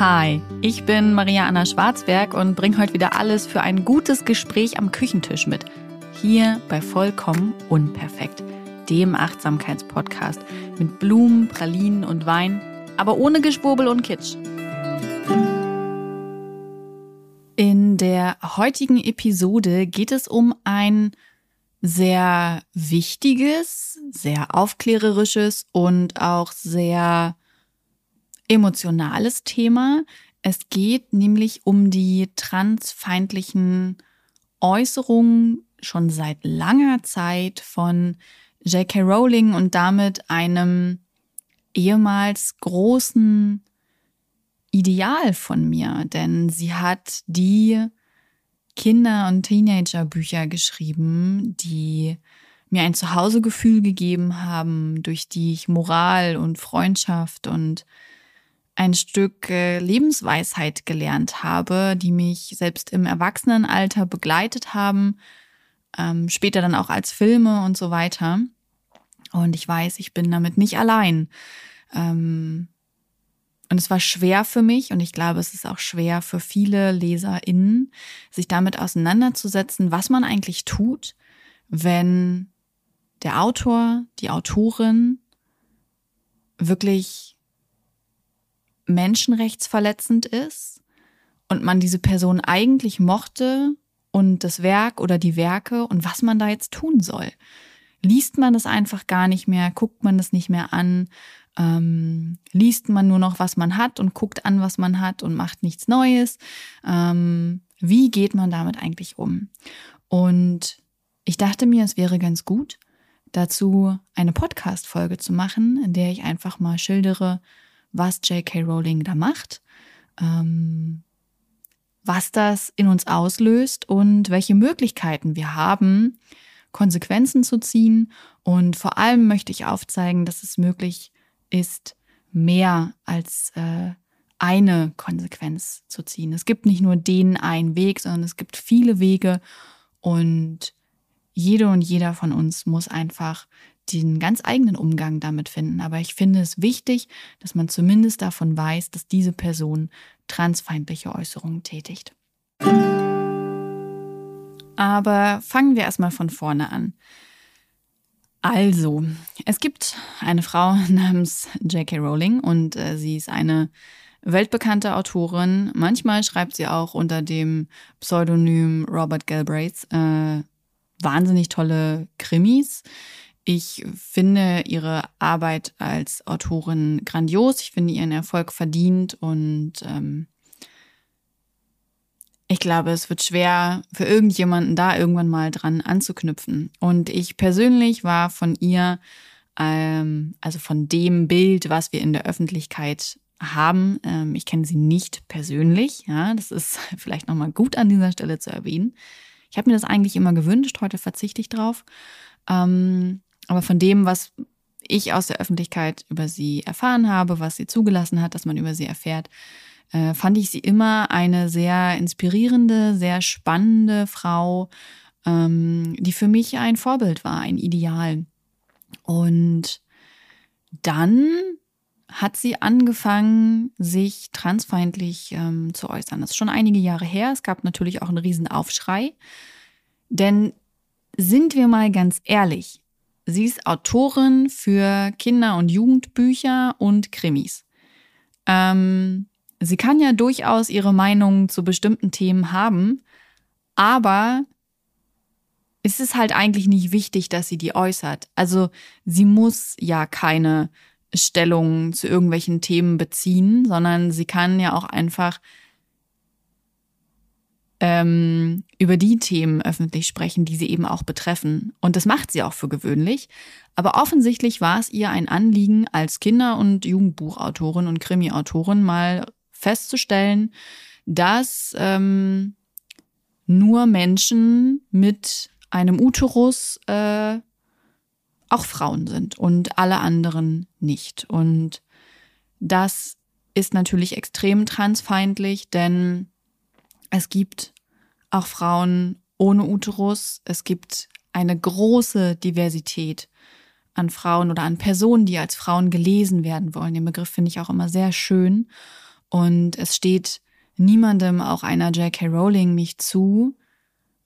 Hi, ich bin Maria Anna Schwarzberg und bringe heute wieder alles für ein gutes Gespräch am Küchentisch mit. Hier bei Vollkommen Unperfekt, dem Achtsamkeitspodcast mit Blumen, Pralinen und Wein, aber ohne Geschwurbel und Kitsch. In der heutigen Episode geht es um ein sehr wichtiges, sehr aufklärerisches und auch sehr emotionales Thema. Es geht nämlich um die transfeindlichen Äußerungen schon seit langer Zeit von J.K. Rowling und damit einem ehemals großen Ideal von mir, denn sie hat die Kinder- und Teenagerbücher geschrieben, die mir ein Zuhausegefühl gegeben haben, durch die ich Moral und Freundschaft und ein Stück äh, Lebensweisheit gelernt habe, die mich selbst im Erwachsenenalter begleitet haben, ähm, später dann auch als Filme und so weiter. Und ich weiß, ich bin damit nicht allein. Ähm, und es war schwer für mich und ich glaube, es ist auch schwer für viele LeserInnen, sich damit auseinanderzusetzen, was man eigentlich tut, wenn der Autor, die Autorin wirklich menschenrechtsverletzend ist und man diese Person eigentlich mochte und das Werk oder die Werke und was man da jetzt tun soll. Liest man es einfach gar nicht mehr, guckt man es nicht mehr an, ähm, liest man nur noch, was man hat und guckt an, was man hat und macht nichts Neues. Ähm, wie geht man damit eigentlich um? Und ich dachte mir, es wäre ganz gut, dazu eine Podcast-Folge zu machen, in der ich einfach mal schildere, was J.K. Rowling da macht, ähm, was das in uns auslöst und welche Möglichkeiten wir haben, Konsequenzen zu ziehen. Und vor allem möchte ich aufzeigen, dass es möglich ist, mehr als äh, eine Konsequenz zu ziehen. Es gibt nicht nur den einen Weg, sondern es gibt viele Wege und jede und jeder von uns muss einfach den ganz eigenen Umgang damit finden. Aber ich finde es wichtig, dass man zumindest davon weiß, dass diese Person transfeindliche Äußerungen tätigt. Aber fangen wir erstmal von vorne an. Also, es gibt eine Frau namens J.K. Rowling und äh, sie ist eine weltbekannte Autorin. Manchmal schreibt sie auch unter dem Pseudonym Robert Galbraith äh, wahnsinnig tolle Krimis. Ich finde ihre Arbeit als Autorin grandios. Ich finde ihren Erfolg verdient und ähm, ich glaube, es wird schwer für irgendjemanden da irgendwann mal dran anzuknüpfen. Und ich persönlich war von ihr, ähm, also von dem Bild, was wir in der Öffentlichkeit haben, ähm, ich kenne sie nicht persönlich. Ja, das ist vielleicht nochmal gut an dieser Stelle zu erwähnen. Ich habe mir das eigentlich immer gewünscht, heute verzichte ich drauf. Ähm, aber von dem, was ich aus der Öffentlichkeit über sie erfahren habe, was sie zugelassen hat, dass man über sie erfährt, äh, fand ich sie immer eine sehr inspirierende, sehr spannende Frau, ähm, die für mich ein Vorbild war, ein Ideal. Und dann hat sie angefangen, sich transfeindlich ähm, zu äußern. Das ist schon einige Jahre her. Es gab natürlich auch einen riesen Aufschrei. Denn sind wir mal ganz ehrlich, Sie ist Autorin für Kinder- und Jugendbücher und Krimis. Ähm, sie kann ja durchaus ihre Meinung zu bestimmten Themen haben, aber es ist halt eigentlich nicht wichtig, dass sie die äußert. Also sie muss ja keine Stellung zu irgendwelchen Themen beziehen, sondern sie kann ja auch einfach ähm, über die Themen öffentlich sprechen, die sie eben auch betreffen. Und das macht sie auch für gewöhnlich. Aber offensichtlich war es ihr ein Anliegen, als Kinder- und Jugendbuchautorin und Krimiautorin mal festzustellen, dass ähm, nur Menschen mit einem Uterus äh, auch Frauen sind und alle anderen nicht. Und das ist natürlich extrem transfeindlich, denn es gibt auch Frauen ohne Uterus. Es gibt eine große Diversität an Frauen oder an Personen, die als Frauen gelesen werden wollen. Den Begriff finde ich auch immer sehr schön. Und es steht niemandem, auch einer J.K. Rowling, nicht zu,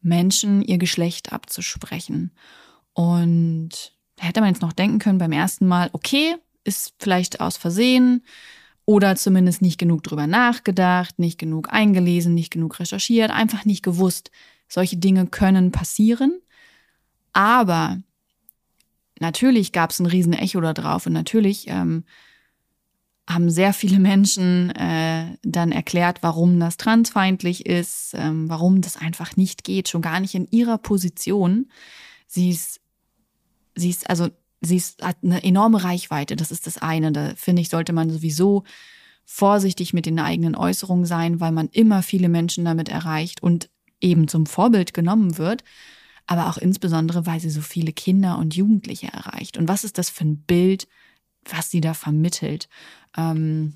Menschen ihr Geschlecht abzusprechen. Und da hätte man jetzt noch denken können beim ersten Mal, okay, ist vielleicht aus Versehen oder zumindest nicht genug drüber nachgedacht, nicht genug eingelesen, nicht genug recherchiert, einfach nicht gewusst. Solche Dinge können passieren. Aber natürlich gab es ein riesen Echo da drauf und natürlich ähm, haben sehr viele Menschen äh, dann erklärt, warum das transfeindlich ist, ähm, warum das einfach nicht geht, schon gar nicht in ihrer Position. Sie ist, sie ist also, sie ist, hat eine enorme Reichweite. Das ist das eine. Da finde ich, sollte man sowieso vorsichtig mit den eigenen Äußerungen sein, weil man immer viele Menschen damit erreicht und eben zum Vorbild genommen wird. Aber auch insbesondere, weil sie so viele Kinder und Jugendliche erreicht. Und was ist das für ein Bild, was sie da vermittelt? ähm,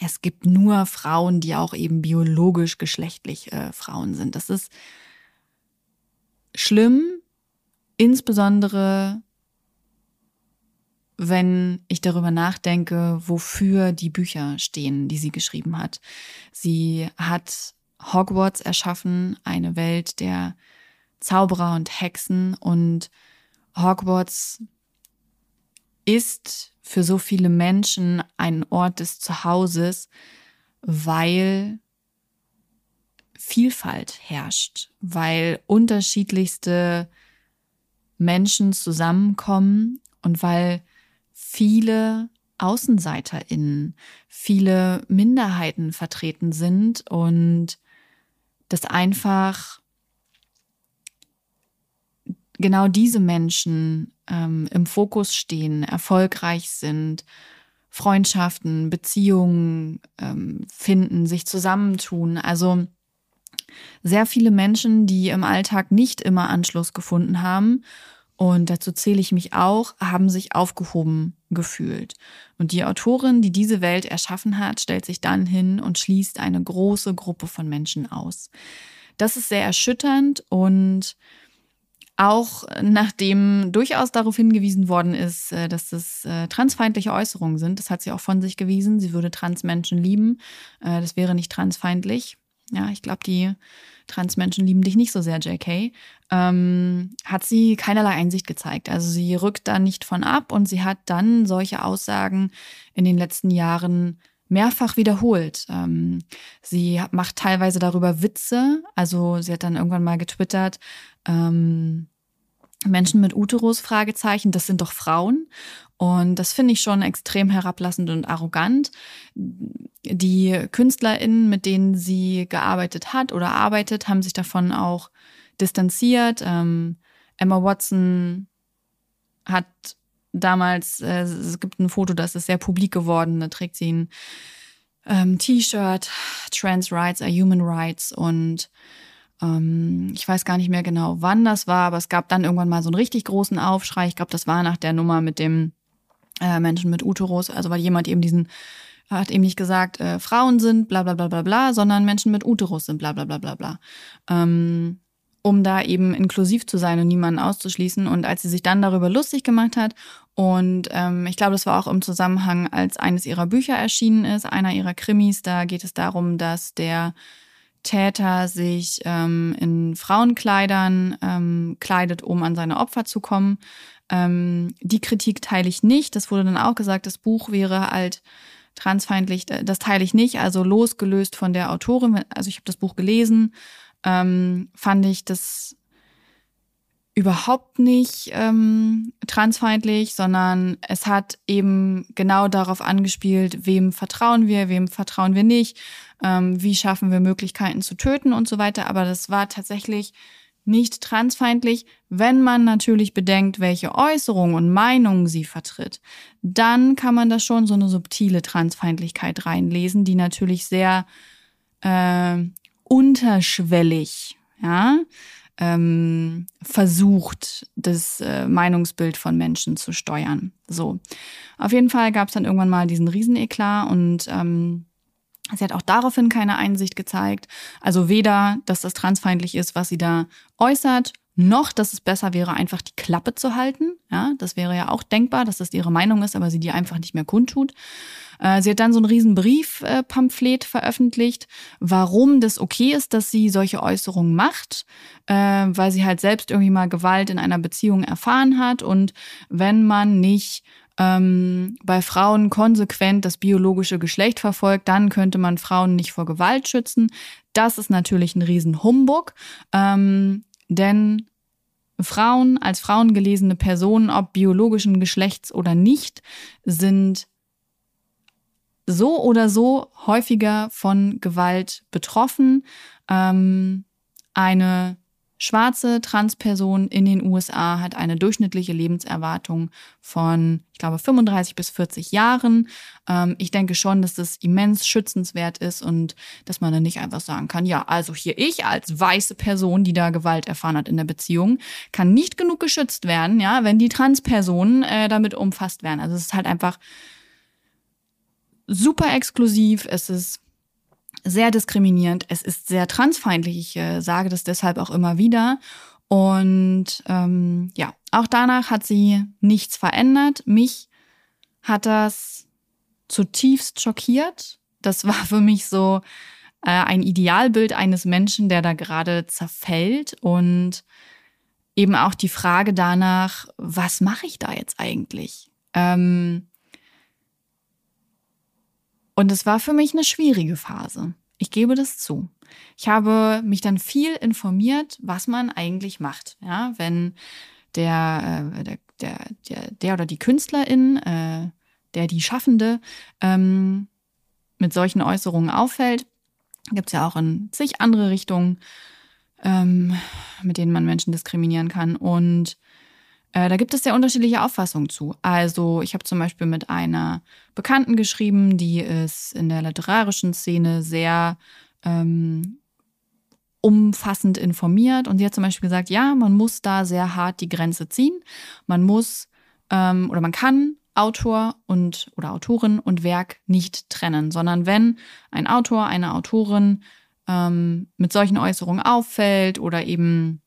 es gibt nur Frauen, die auch eben biologisch geschlechtlich äh, Frauen sind. Das ist schlimm, insbesondere wenn ich darüber nachdenke, wofür die Bücher stehen, die sie geschrieben hat. Sie hat Hogwarts erschaffen, eine Welt der Zauberer und Hexen und Hogwarts ist für so viele Menschen ein Ort des Zuhauses, weil Vielfalt herrscht, weil unterschiedlichste Menschen zusammenkommen und weil viele AußenseiterInnen, viele Minderheiten vertreten sind und das einfach genau diese Menschen ähm, im Fokus stehen, erfolgreich sind, Freundschaften, Beziehungen ähm, finden, sich zusammentun. Also sehr viele Menschen, die im Alltag nicht immer Anschluss gefunden haben. Und dazu zähle ich mich auch, haben sich aufgehoben gefühlt. Und die Autorin, die diese Welt erschaffen hat, stellt sich dann hin und schließt eine große Gruppe von Menschen aus. Das ist sehr erschütternd und auch nachdem durchaus darauf hingewiesen worden ist, äh, dass das äh, transfeindliche Äußerungen sind. Das hat sie auch von sich gewiesen. Sie würde Transmenschen lieben. Äh, das wäre nicht transfeindlich. Ja, ich glaube, die Transmenschen lieben dich nicht so sehr, JK. Ähm, hat sie keinerlei Einsicht gezeigt. Also sie rückt da nicht von ab und sie hat dann solche Aussagen in den letzten Jahren mehrfach wiederholt. Ähm, sie macht teilweise darüber Witze. Also sie hat dann irgendwann mal getwittert, ähm, Menschen mit Uterus, Fragezeichen, das sind doch Frauen. Und das finde ich schon extrem herablassend und arrogant. Die KünstlerInnen, mit denen sie gearbeitet hat oder arbeitet, haben sich davon auch distanziert. Ähm, Emma Watson hat damals, äh, es gibt ein Foto, das ist sehr publik geworden, da trägt sie ein ähm, T-Shirt, Trans Rights are Human Rights und ähm, ich weiß gar nicht mehr genau, wann das war, aber es gab dann irgendwann mal so einen richtig großen Aufschrei. Ich glaube, das war nach der Nummer mit dem äh, Menschen mit Uterus, also weil jemand eben diesen hat eben nicht gesagt, äh, Frauen sind bla bla bla bla bla, sondern Menschen mit Uterus sind bla bla bla bla bla. Ähm, um da eben inklusiv zu sein und niemanden auszuschließen. Und als sie sich dann darüber lustig gemacht hat, und ähm, ich glaube, das war auch im Zusammenhang, als eines ihrer Bücher erschienen ist, einer ihrer Krimis, da geht es darum, dass der Täter sich ähm, in Frauenkleidern ähm, kleidet, um an seine Opfer zu kommen. Ähm, die Kritik teile ich nicht. Das wurde dann auch gesagt, das Buch wäre halt transfeindlich. Das teile ich nicht. Also losgelöst von der Autorin. Also ich habe das Buch gelesen. Ähm, fand ich das überhaupt nicht ähm, transfeindlich, sondern es hat eben genau darauf angespielt, wem vertrauen wir, wem vertrauen wir nicht, ähm, wie schaffen wir Möglichkeiten zu töten und so weiter. Aber das war tatsächlich nicht transfeindlich, wenn man natürlich bedenkt, welche Äußerungen und Meinungen sie vertritt. Dann kann man da schon so eine subtile Transfeindlichkeit reinlesen, die natürlich sehr äh, unterschwellig, ja, ähm, versucht, das äh, Meinungsbild von Menschen zu steuern. So. Auf jeden Fall gab es dann irgendwann mal diesen Rieseneklat und ähm, sie hat auch daraufhin keine Einsicht gezeigt. Also weder, dass das transfeindlich ist, was sie da äußert, noch, dass es besser wäre, einfach die Klappe zu halten. Ja, das wäre ja auch denkbar, dass das ihre Meinung ist, aber sie die einfach nicht mehr kundtut. Äh, sie hat dann so ein riesen Briefpamphlet veröffentlicht, warum das okay ist, dass sie solche Äußerungen macht, äh, weil sie halt selbst irgendwie mal Gewalt in einer Beziehung erfahren hat und wenn man nicht ähm, bei Frauen konsequent das biologische Geschlecht verfolgt, dann könnte man Frauen nicht vor Gewalt schützen. Das ist natürlich ein Riesenhumbug, ähm, denn Frauen als Frauen gelesene Personen, ob biologischen Geschlechts oder nicht, sind so oder so häufiger von Gewalt betroffen. Ähm, eine schwarze Transperson in den USA hat eine durchschnittliche Lebenserwartung von, ich glaube, 35 bis 40 Jahren. Ähm, ich denke schon, dass das immens schützenswert ist und dass man dann nicht einfach sagen kann, ja, also hier ich als weiße Person, die da Gewalt erfahren hat in der Beziehung, kann nicht genug geschützt werden, ja, wenn die Transpersonen äh, damit umfasst werden. Also es ist halt einfach super exklusiv, es ist sehr diskriminierend, es ist sehr transfeindlich. Ich äh, sage das deshalb auch immer wieder. Und ähm, ja, auch danach hat sie nichts verändert. Mich hat das zutiefst schockiert. Das war für mich so äh, ein Idealbild eines Menschen, der da gerade zerfällt. Und eben auch die Frage danach, was mache ich da jetzt eigentlich? Ähm, und es war für mich eine schwierige Phase. Ich gebe das zu. Ich habe mich dann viel informiert, was man eigentlich macht. Ja, wenn der, äh, der, der, der, der oder die Künstlerin, äh, der die Schaffende ähm, mit solchen Äußerungen auffällt, gibt es ja auch in zig andere Richtungen, ähm, mit denen man Menschen diskriminieren kann. Und äh, da gibt es sehr unterschiedliche Auffassungen zu. Also ich habe zum Beispiel mit einer Bekannten geschrieben, die ist in der literarischen Szene sehr ähm, umfassend informiert und sie hat zum Beispiel gesagt, ja, man muss da sehr hart die Grenze ziehen. Man muss ähm, oder man kann Autor und oder Autorin und Werk nicht trennen, sondern wenn ein Autor, eine Autorin ähm, mit solchen Äußerungen auffällt oder eben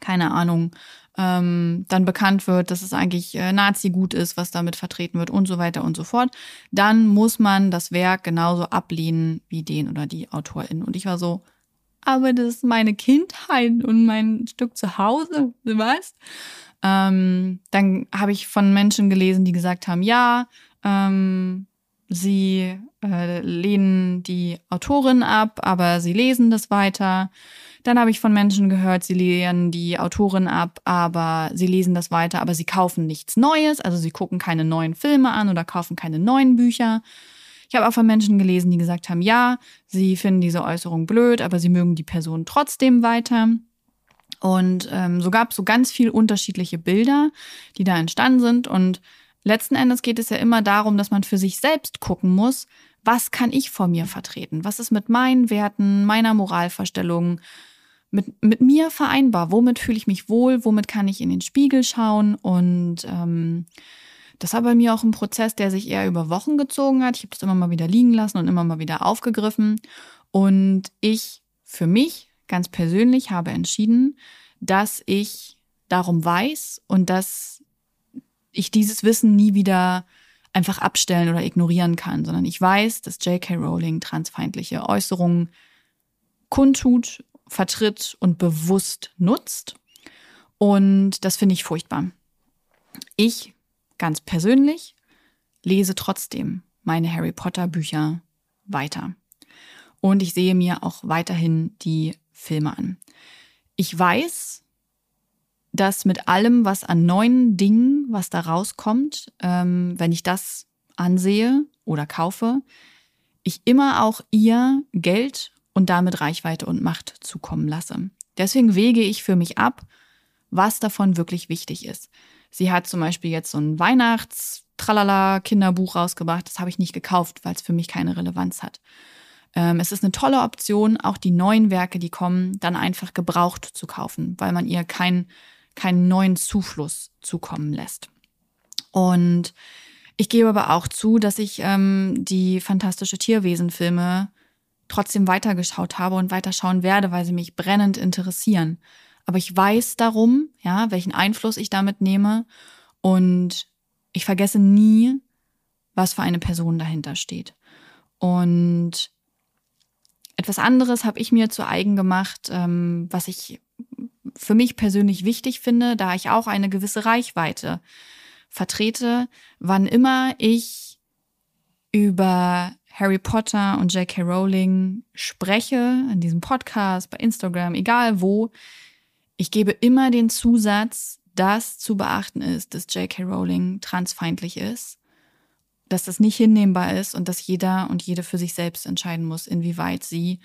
keine Ahnung ähm, dann bekannt wird, dass es eigentlich äh, Nazi-Gut ist, was damit vertreten wird und so weiter und so fort, dann muss man das Werk genauso ablehnen wie den oder die Autorin. Und ich war so, aber das ist meine Kindheit und mein Stück zu Hause, was? Ähm, dann habe ich von Menschen gelesen, die gesagt haben, ja, ähm, sie äh, lehnen die Autorin ab, aber sie lesen das weiter. Dann habe ich von Menschen gehört, sie lehnen die Autorin ab, aber sie lesen das weiter, aber sie kaufen nichts Neues, also sie gucken keine neuen Filme an oder kaufen keine neuen Bücher. Ich habe auch von Menschen gelesen, die gesagt haben, ja, sie finden diese Äußerung blöd, aber sie mögen die Person trotzdem weiter. Und ähm, so gab es so ganz viel unterschiedliche Bilder, die da entstanden sind. Und letzten Endes geht es ja immer darum, dass man für sich selbst gucken muss, was kann ich vor mir vertreten? Was ist mit meinen Werten, meiner Moralvorstellung, mit, mit mir vereinbar? Womit fühle ich mich wohl? Womit kann ich in den Spiegel schauen? Und ähm, das war bei mir auch ein Prozess, der sich eher über Wochen gezogen hat. Ich habe das immer mal wieder liegen lassen und immer mal wieder aufgegriffen. Und ich für mich ganz persönlich habe entschieden, dass ich darum weiß und dass ich dieses Wissen nie wieder einfach abstellen oder ignorieren kann, sondern ich weiß, dass J.K. Rowling transfeindliche Äußerungen kundtut vertritt und bewusst nutzt. Und das finde ich furchtbar. Ich, ganz persönlich, lese trotzdem meine Harry Potter Bücher weiter. Und ich sehe mir auch weiterhin die Filme an. Ich weiß, dass mit allem, was an neuen Dingen, was da rauskommt, ähm, wenn ich das ansehe oder kaufe, ich immer auch ihr Geld und damit Reichweite und Macht zukommen lasse. Deswegen wege ich für mich ab, was davon wirklich wichtig ist. Sie hat zum Beispiel jetzt so ein Weihnachts-Tralala-Kinderbuch rausgebracht. Das habe ich nicht gekauft, weil es für mich keine Relevanz hat. Ähm, es ist eine tolle Option, auch die neuen Werke, die kommen, dann einfach gebraucht zu kaufen, weil man ihr keinen keinen neuen Zufluss zukommen lässt. Und ich gebe aber auch zu, dass ich ähm, die fantastische Tierwesen-Filme trotzdem weitergeschaut habe und weiterschauen werde, weil sie mich brennend interessieren. aber ich weiß darum, ja, welchen Einfluss ich damit nehme und ich vergesse nie, was für eine Person dahinter steht. Und etwas anderes habe ich mir zu eigen gemacht, ähm, was ich für mich persönlich wichtig finde, da ich auch eine gewisse Reichweite vertrete, wann immer ich über Harry Potter und J.K. Rowling spreche, in diesem Podcast, bei Instagram, egal wo, ich gebe immer den Zusatz, dass zu beachten ist, dass J.K. Rowling transfeindlich ist, dass das nicht hinnehmbar ist und dass jeder und jede für sich selbst entscheiden muss, inwieweit sie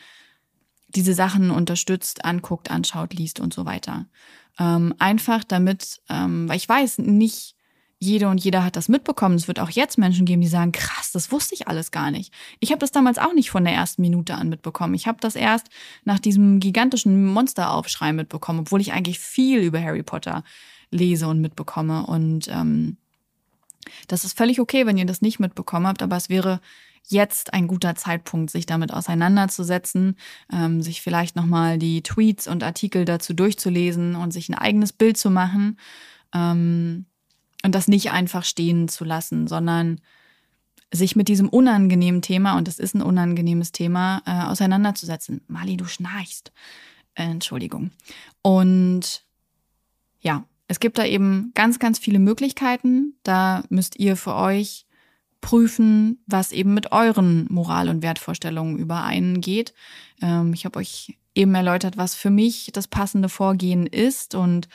diese Sachen unterstützt, anguckt, anschaut, liest und so weiter. Ähm, einfach damit, ähm, weil ich weiß, nicht jede und jeder hat das mitbekommen. Es wird auch jetzt Menschen geben, die sagen, krass, das wusste ich alles gar nicht. Ich habe das damals auch nicht von der ersten Minute an mitbekommen. Ich habe das erst nach diesem gigantischen Monsteraufschrei mitbekommen, obwohl ich eigentlich viel über Harry Potter lese und mitbekomme. Und ähm, das ist völlig okay, wenn ihr das nicht mitbekommen habt, aber es wäre jetzt ein guter Zeitpunkt, sich damit auseinanderzusetzen, ähm, sich vielleicht nochmal die Tweets und Artikel dazu durchzulesen und sich ein eigenes Bild zu machen ähm, und das nicht einfach stehen zu lassen, sondern sich mit diesem unangenehmen Thema, und es ist ein unangenehmes Thema, äh, auseinanderzusetzen. Mali, du schnarchst. Äh, Entschuldigung. Und ja, es gibt da eben ganz, ganz viele Möglichkeiten. Da müsst ihr für euch prüfen, was eben mit euren Moral- und Wertvorstellungen übereingeht. Ähm, ich habe euch eben erläutert, was für mich das passende Vorgehen ist und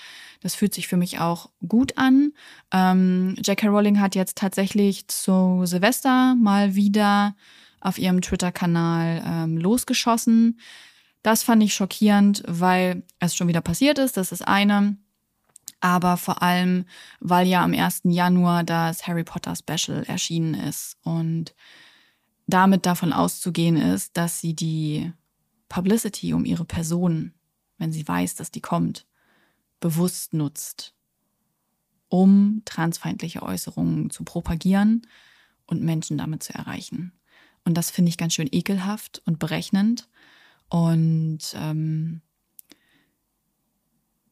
das fühlt sich für mich auch gut an. Ähm, J.K. Rowling hat jetzt tatsächlich zu Silvester mal wieder auf ihrem Twitter-Kanal ähm, losgeschossen. Das fand ich schockierend, weil es schon wieder passiert ist. Das ist eine aber vor allem, weil ja am 1. Januar das Harry Potter Special erschienen ist und damit davon auszugehen ist, dass sie die Publicity um ihre Person, wenn sie weiß, dass die kommt, bewusst nutzt, um transfeindliche Äußerungen zu propagieren und Menschen damit zu erreichen. Und das finde ich ganz schön ekelhaft und berechnend. Und ähm,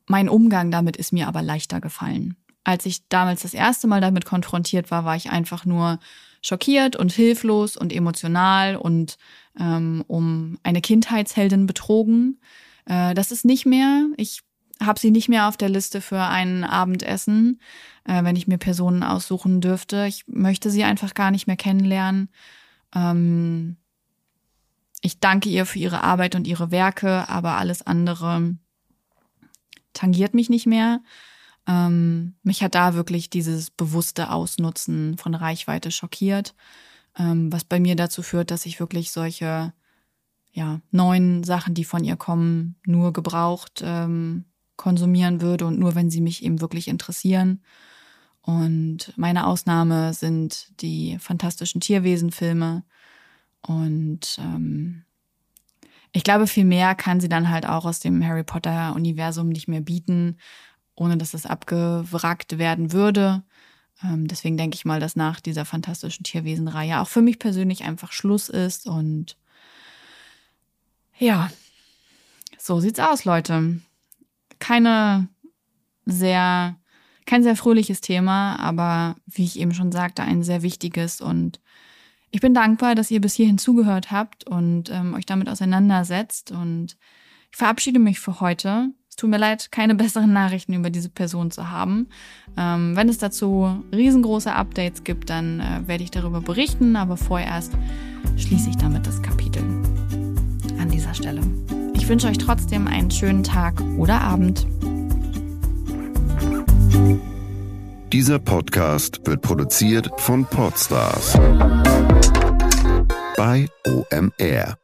mein Umgang damit ist mir aber leichter gefallen. Als ich damals das erste Mal damit konfrontiert war, war ich einfach nur schockiert und hilflos und emotional und ähm, um eine Kindheitsheldin betrogen. Äh, das ist nicht mehr. Ich habe sie nicht mehr auf der Liste für ein Abendessen, äh, wenn ich mir Personen aussuchen dürfte. Ich möchte sie einfach gar nicht mehr kennenlernen. Ähm, ich danke ihr für ihre Arbeit und ihre Werke, aber alles andere tangiert mich nicht mehr. Ähm, mich hat da wirklich dieses bewusste Ausnutzen von Reichweite schockiert, ähm, was bei mir dazu führt, dass ich wirklich solche ja, neuen Sachen, die von ihr kommen, nur gebraucht ähm, konsumieren würde und nur wenn sie mich eben wirklich interessieren. Und meine Ausnahme sind die fantastischen Tierwesenfilme. Und ähm, ich glaube, viel mehr kann sie dann halt auch aus dem Harry Potter-Universum nicht mehr bieten, ohne dass es abgewrackt werden würde. Ähm, deswegen denke ich mal, dass nach dieser fantastischen Tierwesenreihe auch für mich persönlich einfach Schluss ist. Und ja, so sieht's aus, Leute. Keine sehr, kein sehr fröhliches Thema, aber wie ich eben schon sagte, ein sehr wichtiges und ich bin dankbar, dass ihr bis hierhin zugehört habt und ähm, euch damit auseinandersetzt. Und ich verabschiede mich für heute. Es tut mir leid, keine besseren Nachrichten über diese Person zu haben. Ähm, wenn es dazu riesengroße Updates gibt, dann äh, werde ich darüber berichten. Aber vorerst schließe ich damit das Kapitel an dieser Stelle. Ich wünsche euch trotzdem einen schönen Tag oder Abend. Dieser Podcast wird produziert von Podstars bei OMR.